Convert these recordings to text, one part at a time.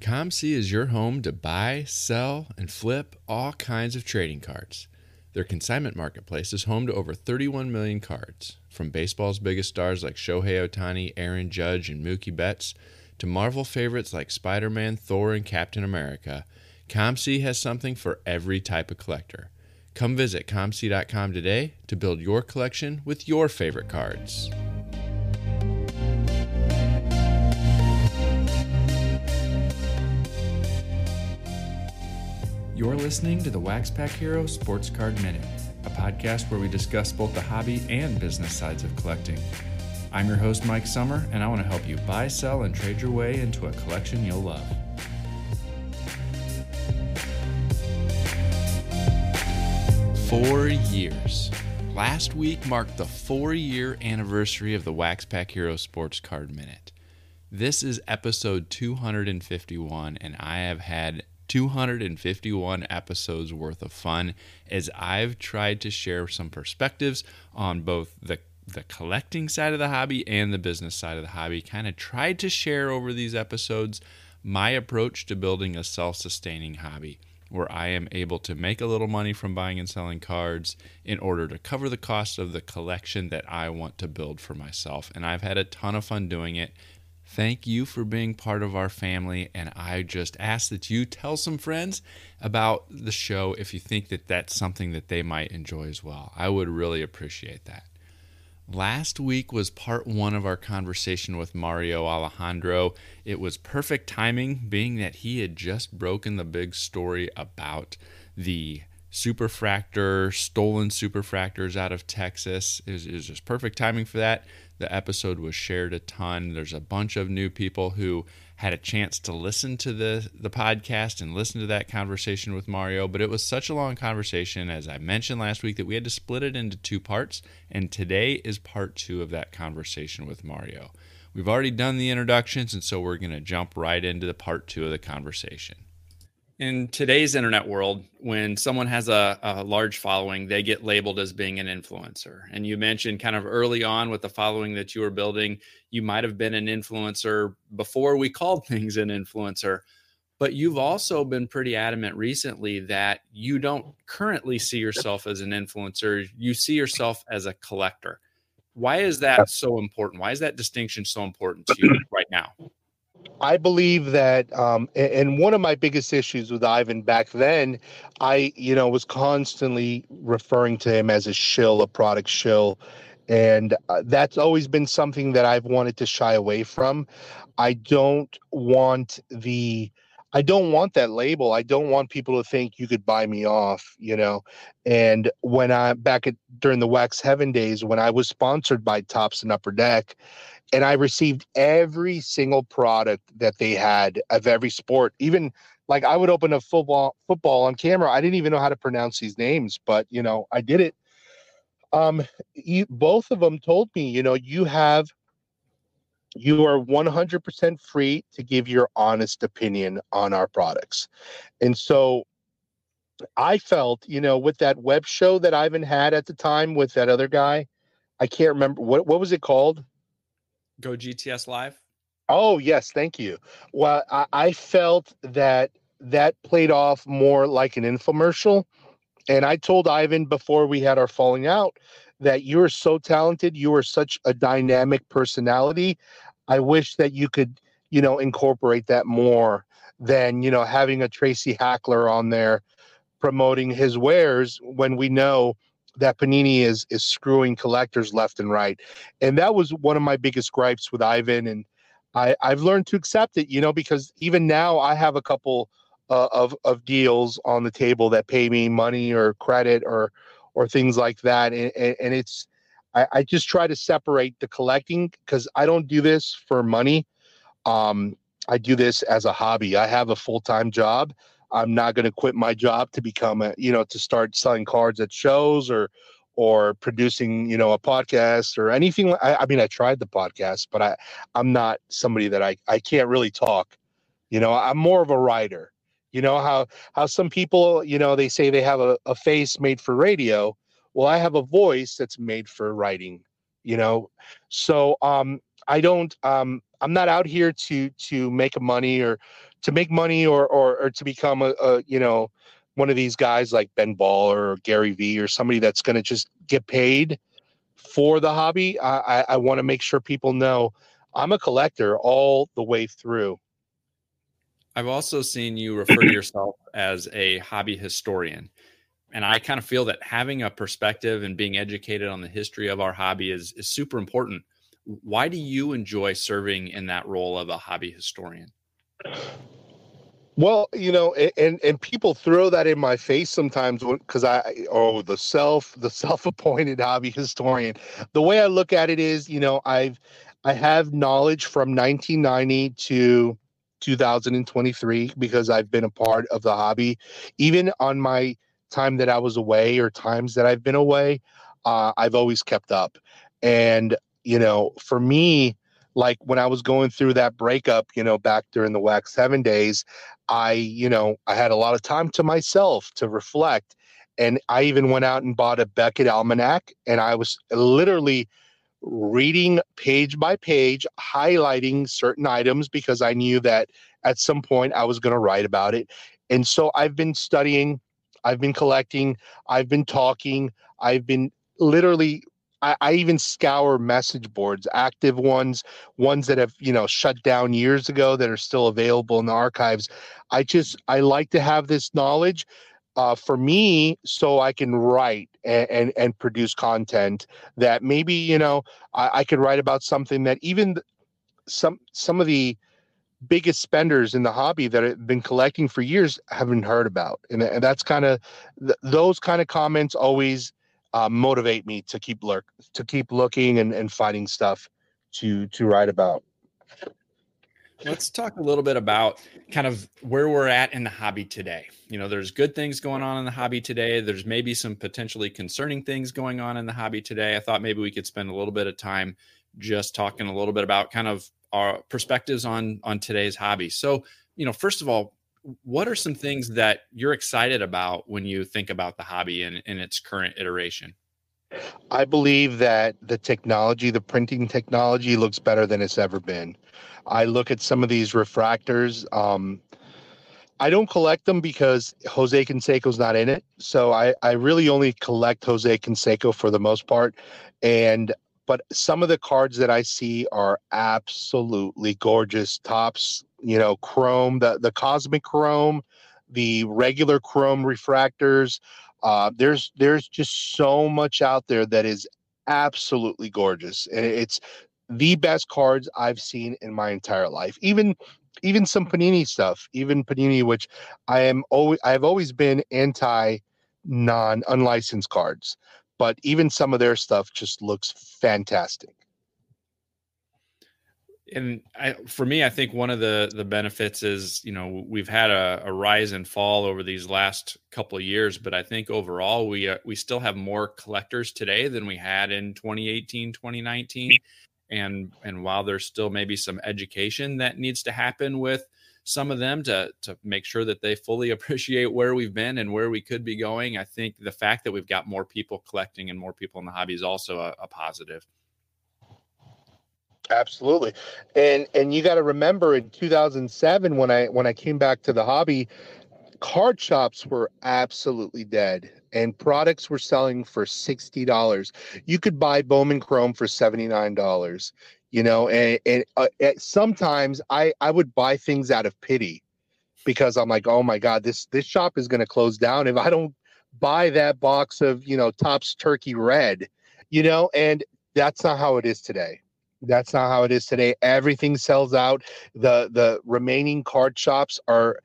COMC is your home to buy, sell, and flip all kinds of trading cards. Their consignment marketplace is home to over 31 million cards, from baseball's biggest stars like Shohei Ohtani, Aaron Judge, and Mookie Betts, to Marvel favorites like Spider Man, Thor, and Captain America. COMC has something for every type of collector. Come visit COMC.com today to build your collection with your favorite cards. You're listening to the Wax Pack Hero Sports Card Minute, a podcast where we discuss both the hobby and business sides of collecting. I'm your host, Mike Summer, and I want to help you buy, sell, and trade your way into a collection you'll love. Four years. Last week marked the four year anniversary of the Wax Pack Hero Sports Card Minute. This is episode 251, and I have had 251 episodes worth of fun as I've tried to share some perspectives on both the the collecting side of the hobby and the business side of the hobby. Kind of tried to share over these episodes my approach to building a self-sustaining hobby where I am able to make a little money from buying and selling cards in order to cover the cost of the collection that I want to build for myself. And I've had a ton of fun doing it. Thank you for being part of our family. And I just ask that you tell some friends about the show if you think that that's something that they might enjoy as well. I would really appreciate that. Last week was part one of our conversation with Mario Alejandro. It was perfect timing, being that he had just broken the big story about the superfractor, stolen superfractors out of Texas. It was, it was just perfect timing for that. The episode was shared a ton. There's a bunch of new people who had a chance to listen to the the podcast and listen to that conversation with Mario, but it was such a long conversation as I mentioned last week that we had to split it into two parts, and today is part 2 of that conversation with Mario. We've already done the introductions and so we're going to jump right into the part 2 of the conversation in today's internet world, when someone has a, a, large following, they get labeled as being an influencer. And you mentioned kind of early on with the following that you were building, you might have been an influencer before we called things an influencer. But you've also been pretty adamant recently that you don't currently see yourself as an influencer. You see yourself as a collector. Why is that so important? Why is that distinction so important to you right now? I believe that, um, and one of my biggest issues with Ivan back then, I, you know, was constantly referring to him as a shill, a product shill. And uh, that's always been something that I've wanted to shy away from. I don't want the, I don't want that label. I don't want people to think you could buy me off, you know. And when I back at during the Wax Heaven days, when I was sponsored by Topps and Upper Deck, and I received every single product that they had of every sport. Even like I would open a football football on camera. I didn't even know how to pronounce these names, but you know, I did it. Um, you, both of them told me, you know, you have you are 100% free to give your honest opinion on our products. And so I felt, you know, with that web show that Ivan had at the time with that other guy, I can't remember what what was it called? Go GTS Live? Oh, yes. Thank you. Well, I, I felt that that played off more like an infomercial. And I told Ivan before we had our falling out that you are so talented. You are such a dynamic personality. I wish that you could, you know, incorporate that more than, you know, having a Tracy Hackler on there promoting his wares when we know that Panini is is screwing collectors left and right, and that was one of my biggest gripes with Ivan, and I I've learned to accept it, you know, because even now I have a couple uh, of of deals on the table that pay me money or credit or or things like that, and, and it's I, I just try to separate the collecting because I don't do this for money. Um, I do this as a hobby. I have a full time job I'm not going to quit my job to become a, you know, to start selling cards at shows or, or producing, you know, a podcast or anything. I, I mean, I tried the podcast, but I, I'm not somebody that I, I can't really talk. You know, I'm more of a writer. You know how how some people, you know, they say they have a, a face made for radio. Well, I have a voice that's made for writing. You know, so um, I don't um, I'm not out here to to make money or to make money or or, or to become a, a you know one of these guys like Ben Ball or Gary Vee or somebody that's going to just get paid for the hobby. I, I, I want to make sure people know I'm a collector all the way through. I've also seen you refer to yourself as a hobby historian. And I kind of feel that having a perspective and being educated on the history of our hobby is, is super important. Why do you enjoy serving in that role of a hobby historian? Well, you know, and and people throw that in my face sometimes because I oh the self the self-appointed hobby historian. The way I look at it is, you know, I've I have knowledge from 1990 to 2023 because I've been a part of the hobby. Even on my time that I was away or times that I've been away, uh, I've always kept up. And you know, for me, like when I was going through that breakup, you know, back during the Wax Heaven days, I, you know, I had a lot of time to myself to reflect. And I even went out and bought a Beckett almanac and I was literally reading page by page, highlighting certain items because I knew that at some point I was going to write about it. And so I've been studying, I've been collecting, I've been talking, I've been literally I, I, even scour message boards, active ones, ones that have you know shut down years ago that are still available in the archives. I just I like to have this knowledge uh, for me so I can write and, and, and produce content that maybe you know I, I could write about something that even some some of the biggest spenders in the hobby that have been collecting for years haven't heard about and, and that's kind of th- those kind of comments always uh, motivate me to keep lurk to keep looking and, and finding stuff to to write about. Let's talk a little bit about kind of where we're at in the hobby today. You know, there's good things going on in the hobby today. There's maybe some potentially concerning things going on in the hobby today. I thought maybe we could spend a little bit of time just talking a little bit about kind of our perspectives on on today's hobby. So, you know, first of all, what are some things that you're excited about when you think about the hobby in, in its current iteration? I believe that the technology, the printing technology, looks better than it's ever been. I look at some of these refractors. Um, I don't collect them because Jose Canseco's not in it. So I, I really only collect Jose Canseco for the most part. And but some of the cards that I see are absolutely gorgeous. Topps, you know, chrome, the the cosmic chrome, the regular chrome refractors. Uh, there's there's just so much out there that is absolutely gorgeous, and it's the best cards I've seen in my entire life. Even even some Panini stuff, even Panini, which I am always I've always been anti non unlicensed cards, but even some of their stuff just looks fantastic. And I, for me, I think one of the the benefits is you know we've had a, a rise and fall over these last couple of years, but I think overall we uh, we still have more collectors today than we had in 2018, 2019, and and while there's still maybe some education that needs to happen with some of them to to make sure that they fully appreciate where we've been and where we could be going, I think the fact that we've got more people collecting and more people in the hobby is also a, a positive. Absolutely. And and you got to remember in 2007 when I when I came back to the hobby, card shops were absolutely dead and products were selling for $60. You could buy Bowman Chrome for $79. You know, and, and uh, sometimes I I would buy things out of pity because I'm like, "Oh my god, this this shop is going to close down if I don't buy that box of, you know, Topps Turkey Red." You know, and that's not how it is today that's not how it is today. Everything sells out. The the remaining card shops are,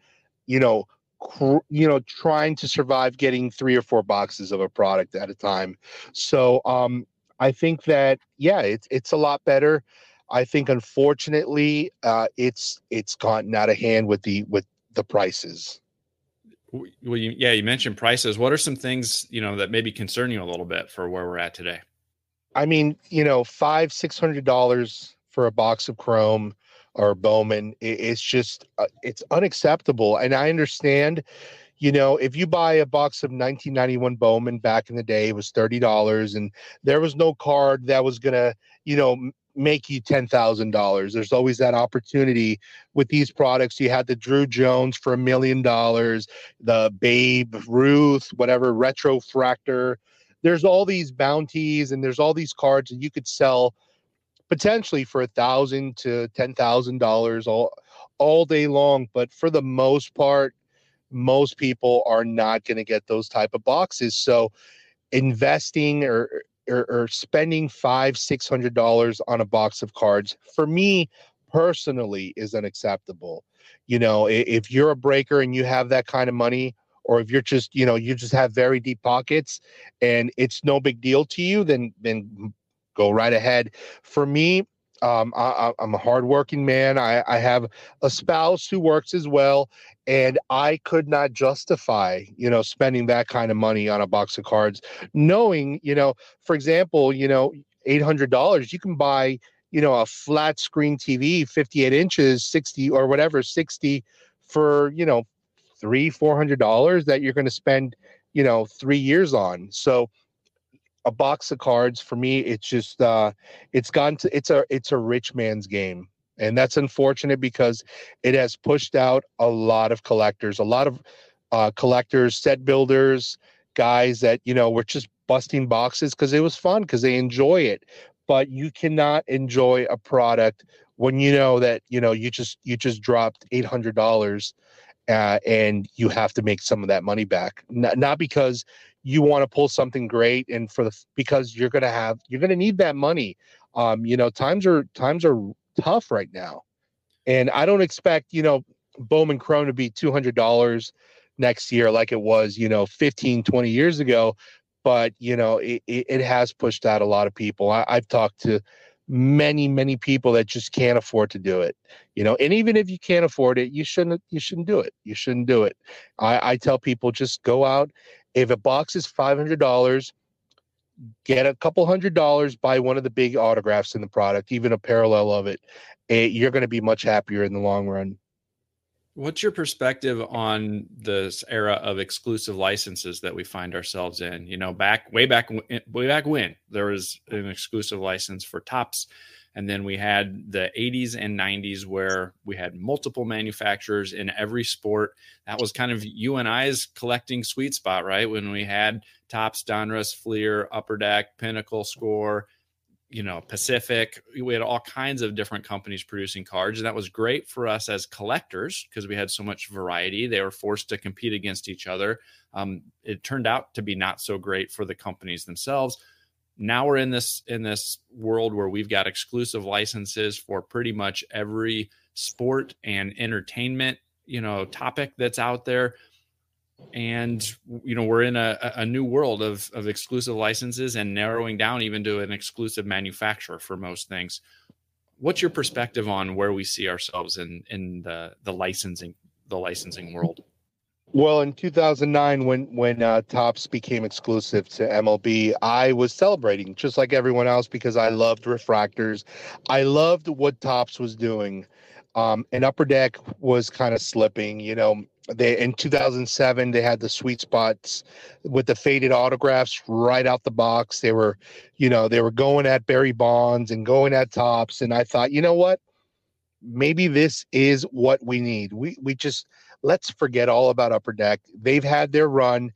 you know, cr- you know, trying to survive getting three or four boxes of a product at a time. So um I think that yeah, it's it's a lot better. I think unfortunately uh it's it's gotten out of hand with the with the prices. Well, you, yeah, you mentioned prices. What are some things you know that maybe concern you a little bit for where we're at today? I mean, you know, five six hundred dollars for a box of Chrome or Bowman, it's just uh, it's unacceptable. And I understand, you know, if you buy a box of 1991 Bowman back in the day, it was thirty dollars, and there was no card that was gonna, you know, make you $10,000. There's always that opportunity with these products. You had the Druw Jones for a million dollars, the Babe Ruth, whatever, Retrofractor. There's all these bounties and there's all these cards that you could sell potentially for a thousand to ten thousand dollars all all day long. But for the most part, most people are not going to get those type of boxes. So investing or or, or spending five six hundred dollars on a box of cards for me personally is unacceptable you know if you're a breaker and you have that kind of money or if you're just you know you just have very deep pockets and it's no big deal to you then then go right ahead for me um, I, am a hardworking man. I, I have a spouse who works as well, and I could not justify, you know, spending that kind of money on a box of cards, knowing, you know, for example, you know, eight hundred dollars, you can buy, you know, a flat screen TV, fifty eight inches, sixty or whatever, sixty, for you know, three four hundred dollars that you're going to spend, you know, three years on. So a box of cards for me it's just uh it's gone to it's a it's a rich man's game. And that's unfortunate because it has pushed out a lot of collectors a lot of uh collectors set builders guys that you know were just busting boxes because it was fun because they enjoy it. But you cannot enjoy a product when you know that you know you just you just dropped eight hundred dollars uh, and you have to make some of that money back. Not, not because you want to pull something great and for the because you're to have you're to need that money. Um you know times are times are tough right now. And i don't expect you know bowman chrome to be $200 next year like it was you know 15 20 years ago but you know it, it has pushed out a lot of people. I, i've talked to many many people that just can't afford to do it you know and even if you can't afford it you shouldn't you shouldn't do it you shouldn't do it i i tell people just go out if a box is $500, get a couple hundred dollars, buy one of the big autographs in the product, even a parallel of it. it eh, you're going to be much happier in the long run. What's your perspective on this era of exclusive licenses that we find ourselves in? You know, back way back eh, way back when there was an exclusive license for Topps, and then we had the 80s and 90s where we had multiple manufacturers in every sport. That was kind of you and I's collecting sweet spot, right? When we had Topps, Donruss, Fleer, Upper Deck, Pinnacle, Score, you know, Pacific. We had all kinds of different companies producing cards. And that was great for us as collectors because we had so much variety. They were forced to compete against each other. Um, it turned out to be not so great for the companies themselves now we're in this in this world where we've got exclusive licenses for pretty much every sport and entertainment you know topic that's out there and you know we're in a, a new world of, of exclusive licenses and narrowing down even to an exclusive manufacturer for most things what's your perspective on where we see ourselves in in the the licensing the licensing world well, in 2009, when when uh, Topps became exclusive to MLB, I was celebrating just like everyone else because I loved refractors. I loved what Topps was doing, um, and Upper Deck was kind of slipping. You know, they in 2007 they had the sweet spots with the faded autographs right out the box. They were, you know, they were going at Barry Bonds and going at Topps and I thought, you know what, maybe this is what we need. We we just let's forget all about Upper Deck. They've had their run.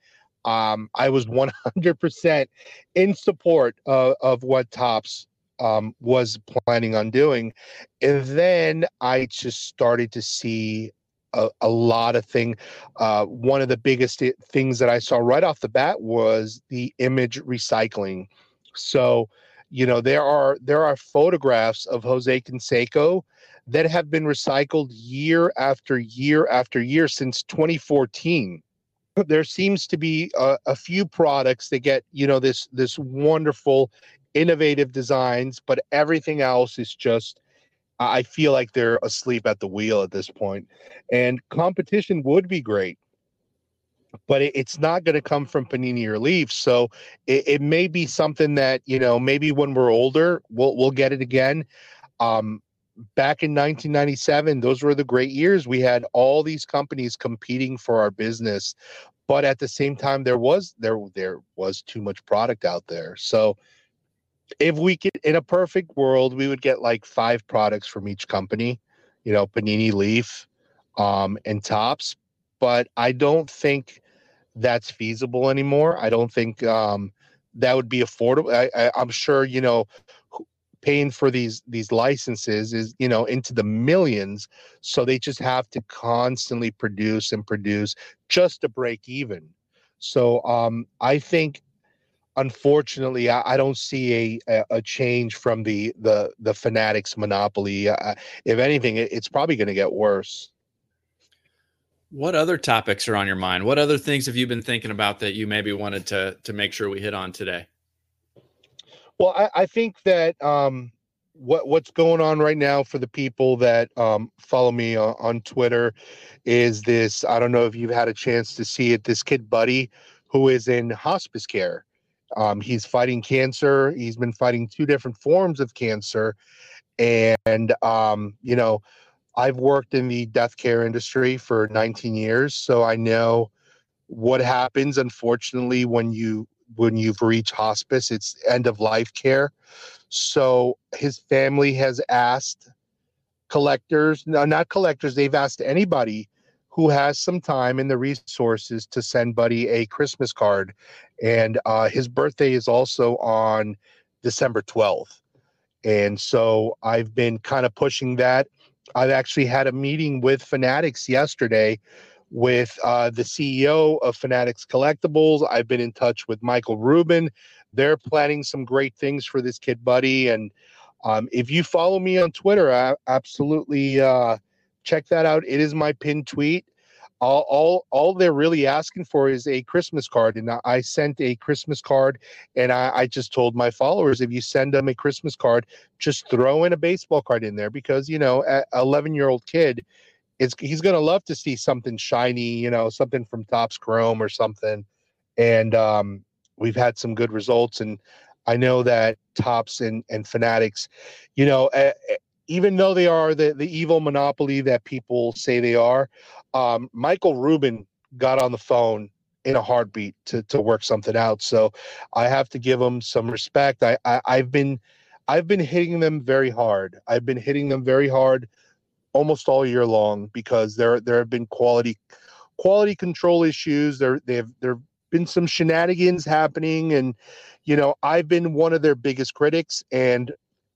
Um, I was 100% in support of, of what Topps um, was planning on doing. And then I just started to see a, a lot of things. Uh, one of the biggest things that I saw right off the bat was the image recycling. So, you know, there are there are photographs of Jose Canseco that have been recycled year after year after year since 2014 there seems to be a, a, few products that get you know this this wonderful innovative designs but everything else is just i feel like they're asleep at the wheel at this point. And competition would be great but it, it's not going to come from panini or leaf so it, it may be something that you know maybe when we're older we'll we'll get it again. Um back in 1997 those were the great years. We had all these companies competing for our business but at the same time there was there there was too much product out there. So if we could in a perfect world we would get like five products from each company you know panini leaf um, and Topps but i don't think that's feasible anymore. I don't think um, that would be affordable. I, I, i'm sure you know paying for these these licenses is you know into the millions so they just have to constantly produce and produce just to break even. So um, i think unfortunately, I, I, don't see a, a change from the the the Fanatics monopoly. Uh, if anything, it, it's probably going to get worse. What other topics are on your mind? What other things have you been thinking about that you maybe wanted to to make sure we hit on today? Well, I, I think that um, what what's going on right now for the people that um, follow me on, on Twitter is this. I don't know if you've had a chance to see it. This kid, Buddy, who is in hospice care um, he's fighting cancer. He's been fighting two different forms of cancer. And, um, you know, I've worked in the death care industry for 19 years. So I know what happens, unfortunately, when you when you've reached hospice it's end of life care so his family has asked collectors no not collectors they've asked anybody who has some time and the resources to send Buddy a Christmas card. And uh, his birthday is also on December 12th. And so I've been kind of pushing that. I've actually had a meeting with Fanatics yesterday with uh, the CEO of Fanatics Collectibles. I've been in touch with Michael Rubin. They're planning some great things for this kid, Buddy. And um, if you follow me on Twitter, I absolutely uh, check that out. It is my pinned tweet. All, all, all they're really asking for is a Christmas card. And I sent a Christmas card, and I, I just told my followers if you send them a Christmas card, just throw in a baseball card in there because you know, an 11 year old kid, is he's gonna love to see something shiny, you know, something from Topps Chrome or something. And um, we've had some good results, and I know that Topps and and Fanatics, you know, even though they are the, the evil monopoly that people say they are, um, Michael Rubin got on the phone in a heartbeat to to work something out. So I have to give them some respect. I, I I've been I've been hitting them very hard. I've been hitting them very hard almost all year long because there there have been quality quality control issues. There they've there've been some shenanigans happening and you know I've been one of their biggest critics and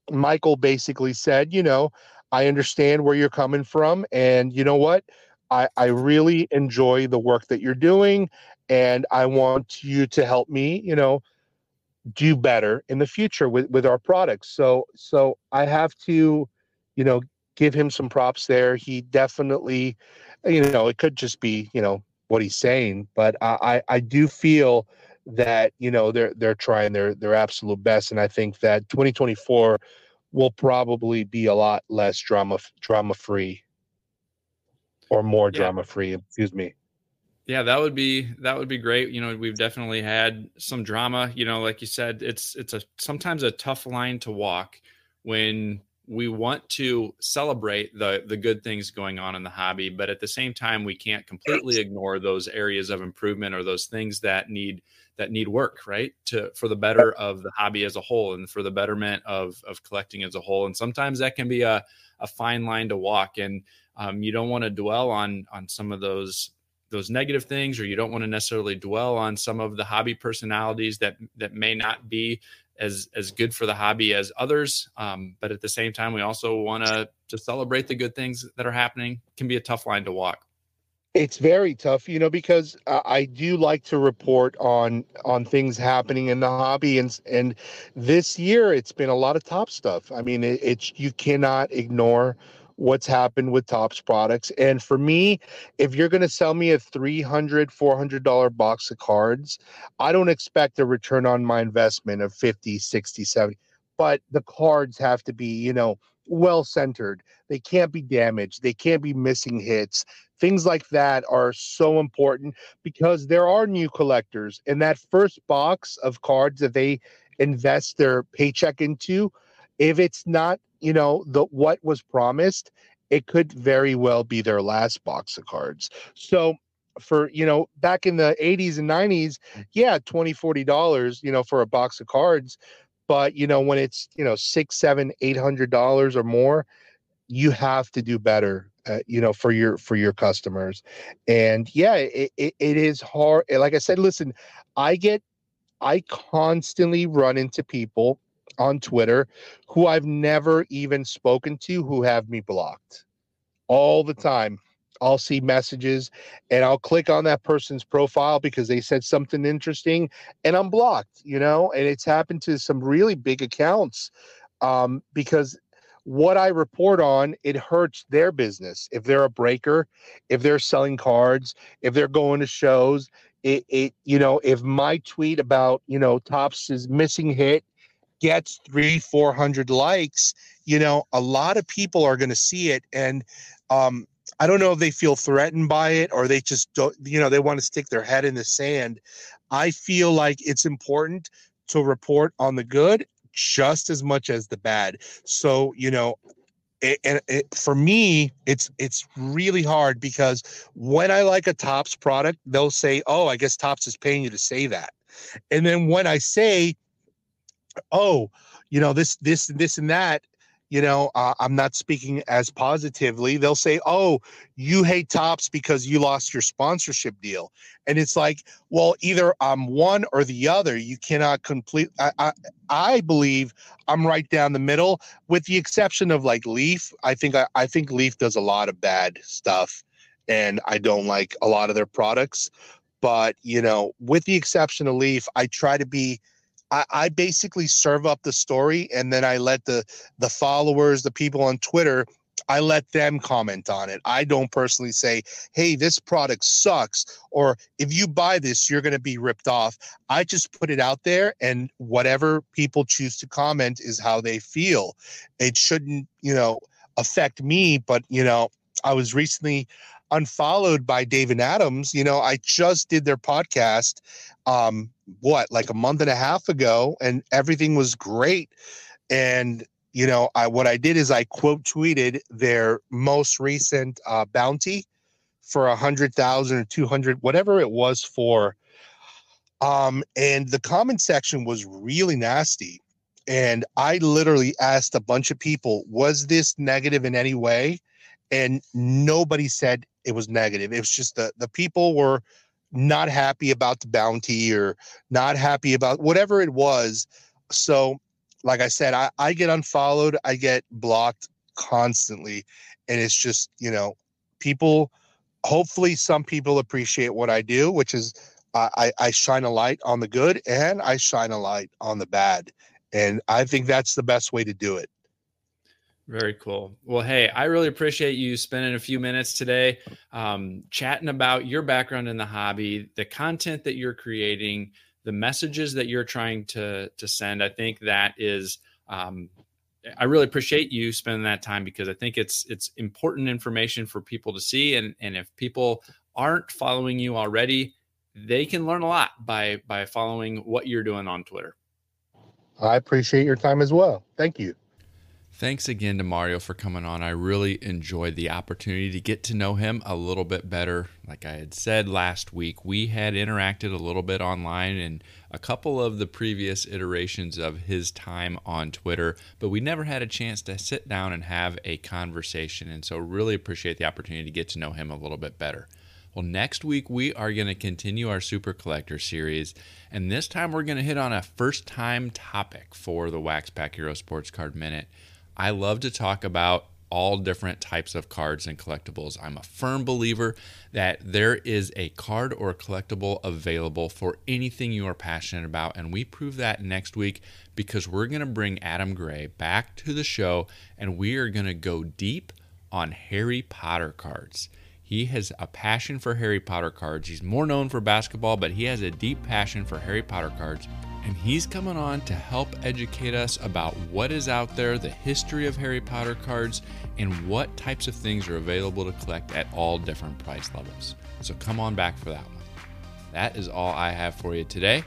Michael basically said, you know, I understand where you're coming from. And you know what? I, I really enjoy the work that you're doing. And I want you to help me, you know, do better in the future with, with our products. So so I have to, you know, give him some props there. He definitely, you know, it could just be, you know, what he's saying, but I, I, I do feel that you know they're they're trying their their absolute best, and I think that 2024 will probably be a lot less drama drama free or more yeah. drama free. Excuse me. Yeah, that would be that would be great. You know, we've definitely had some drama. You know, like you said, it's it's a sometimes a tough line to walk when we want to celebrate the the good things going on in the hobby, but at the same time, we can't completely ignore those areas of improvement or those things that need that need work, right? To for the better of the hobby as a whole and for the betterment of of collecting as a whole. And sometimes that can be a a fine line to walk, and um, you don't want to dwell on on some of those those negative things or you don't want to necessarily dwell on some of the hobby personalities that that may not be as as good for the hobby as others. Um, but at the same time, we also want to to celebrate the good things that are happening. It can be a tough line to walk. It's very tough, you know, because I do like to report on on things happening in the hobby, and and this year it's been a lot of top stuff. I mean, it, it's you cannot ignore what's happened with Topps products. And for me, if you're going to sell me a $300, $400 box of cards, I don't expect a return on my investment of 50, 60, 70. But the cards have to be, you know, well centered. They can't be damaged. They can't be missing hits. Things like that are so important because there are new collectors. And that first box of cards that they invest their paycheck into, if it's not you know the what was promised it could very well be their last box of cards. So for you know back in the 80s and 90s yeah 20 40 dollars you know for a box of cards but you know when it's you know six seven eight hundred dollars or more you have to do better uh, you know for your for your customers. And yeah it, it, it is hard like i said listen i get i constantly run into people on twitter who i've never even spoken to who have me blocked. All the time. I'll see messages and I'll click on that person's profile because they said something interesting and I'm blocked, you know, and it's happened to some really big accounts um, because what I report on, it hurts their business. If they're a breaker, if they're selling cards, if they're going to shows, it, it you know, if my tweet about, you know, Topps is missing hit gets three, 400 likes, you know, a lot of people are going to see it. And, um, I don't know if they feel threatened by it or they just don't, you know, they want to stick their head in the sand. I feel like it's important to report on the good just as much as the bad. So, you know, it, and it, for me, it's it's really hard because when I like a Topps product, they'll say, "Oh, I guess Topps is paying you to say that," and then when I say, "Oh, you know this this this and that," you know, uh, I'm not speaking as positively. They'll say, "Oh, you hate Topps because you lost your sponsorship deal," and it's like, well, either I'm one or the other. You cannot complete. I, I, I believe I'm right down the middle, with the exception of like Leaf. I think I, I think Leaf does a lot of bad stuff, and I don't like a lot of their products. But you know, with the exception of Leaf, I try to be I, I basically serve up the story and then I let the the followers, the people on Twitter, I let them comment on it. I don't personally say, hey, this product sucks, or if you buy this, you're going to be ripped off. I just put it out there, and whatever people choose to comment is how they feel. It shouldn't, you know, affect me, but, you know, I was recently unfollowed by Dave & Adam's. You know, I just did their podcast, um, what, like a month and a half ago, and everything was great. And, you know, I what I did is I quote tweeted their most recent uh, bounty for a hundred thousand or two hundred, whatever it was for. Um, and the comment section was really nasty. And I literally asked a bunch of people, was this negative in any way? And nobody said it was negative. It was just the the people were not happy about the bounty or not happy about whatever it was. So, like I said, I, I get unfollowed, I get blocked constantly. And it's just, you know, people hopefully some people appreciate what I do, which is I, I shine a light on the good and I shine a light on the bad. And I think that's the best way to do it. Very cool. Well, hey, I really appreciate you spending a few minutes today um, chatting about your background in the hobby, the content that you're creating, the messages that you're trying to to send. I think that is. Um, I really appreciate you spending that time because I think it's it's important information for people to see, and and if people aren't following you already, they can learn a lot by by following what you're doing on Twitter. I appreciate your time as well. Thank you. Thanks again to Mario for coming on. I really enjoyed the opportunity to get to know him a little bit better. Like I had said last week, we had interacted a little bit online in a couple of the previous iterations of his time on Twitter, but we never had a chance to sit down and have a conversation. And so, really appreciate the opportunity to get to know him a little bit better. Well, next week we are going to continue our Super Collector series, and this time we're going to hit on a first time topic for the Wax Pack Hero Sports Card Minute. I love to talk about all different types of cards and collectibles. I'm a firm believer that there is a card or a collectible available for anything you are passionate about. And we prove that next week because we're going to bring Adam Gray back to the show and we are going to go deep on Harry Potter cards. He has a passion for Harry Potter cards. He's more known for basketball, but he has a deep passion for Harry Potter cards and he's coming on to help educate us about what is out there, the history of Harry Potter cards, and what types of things are available to collect at all different price levels. So come on back for that one. That is all I have for you today,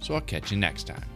so I'll catch you next time.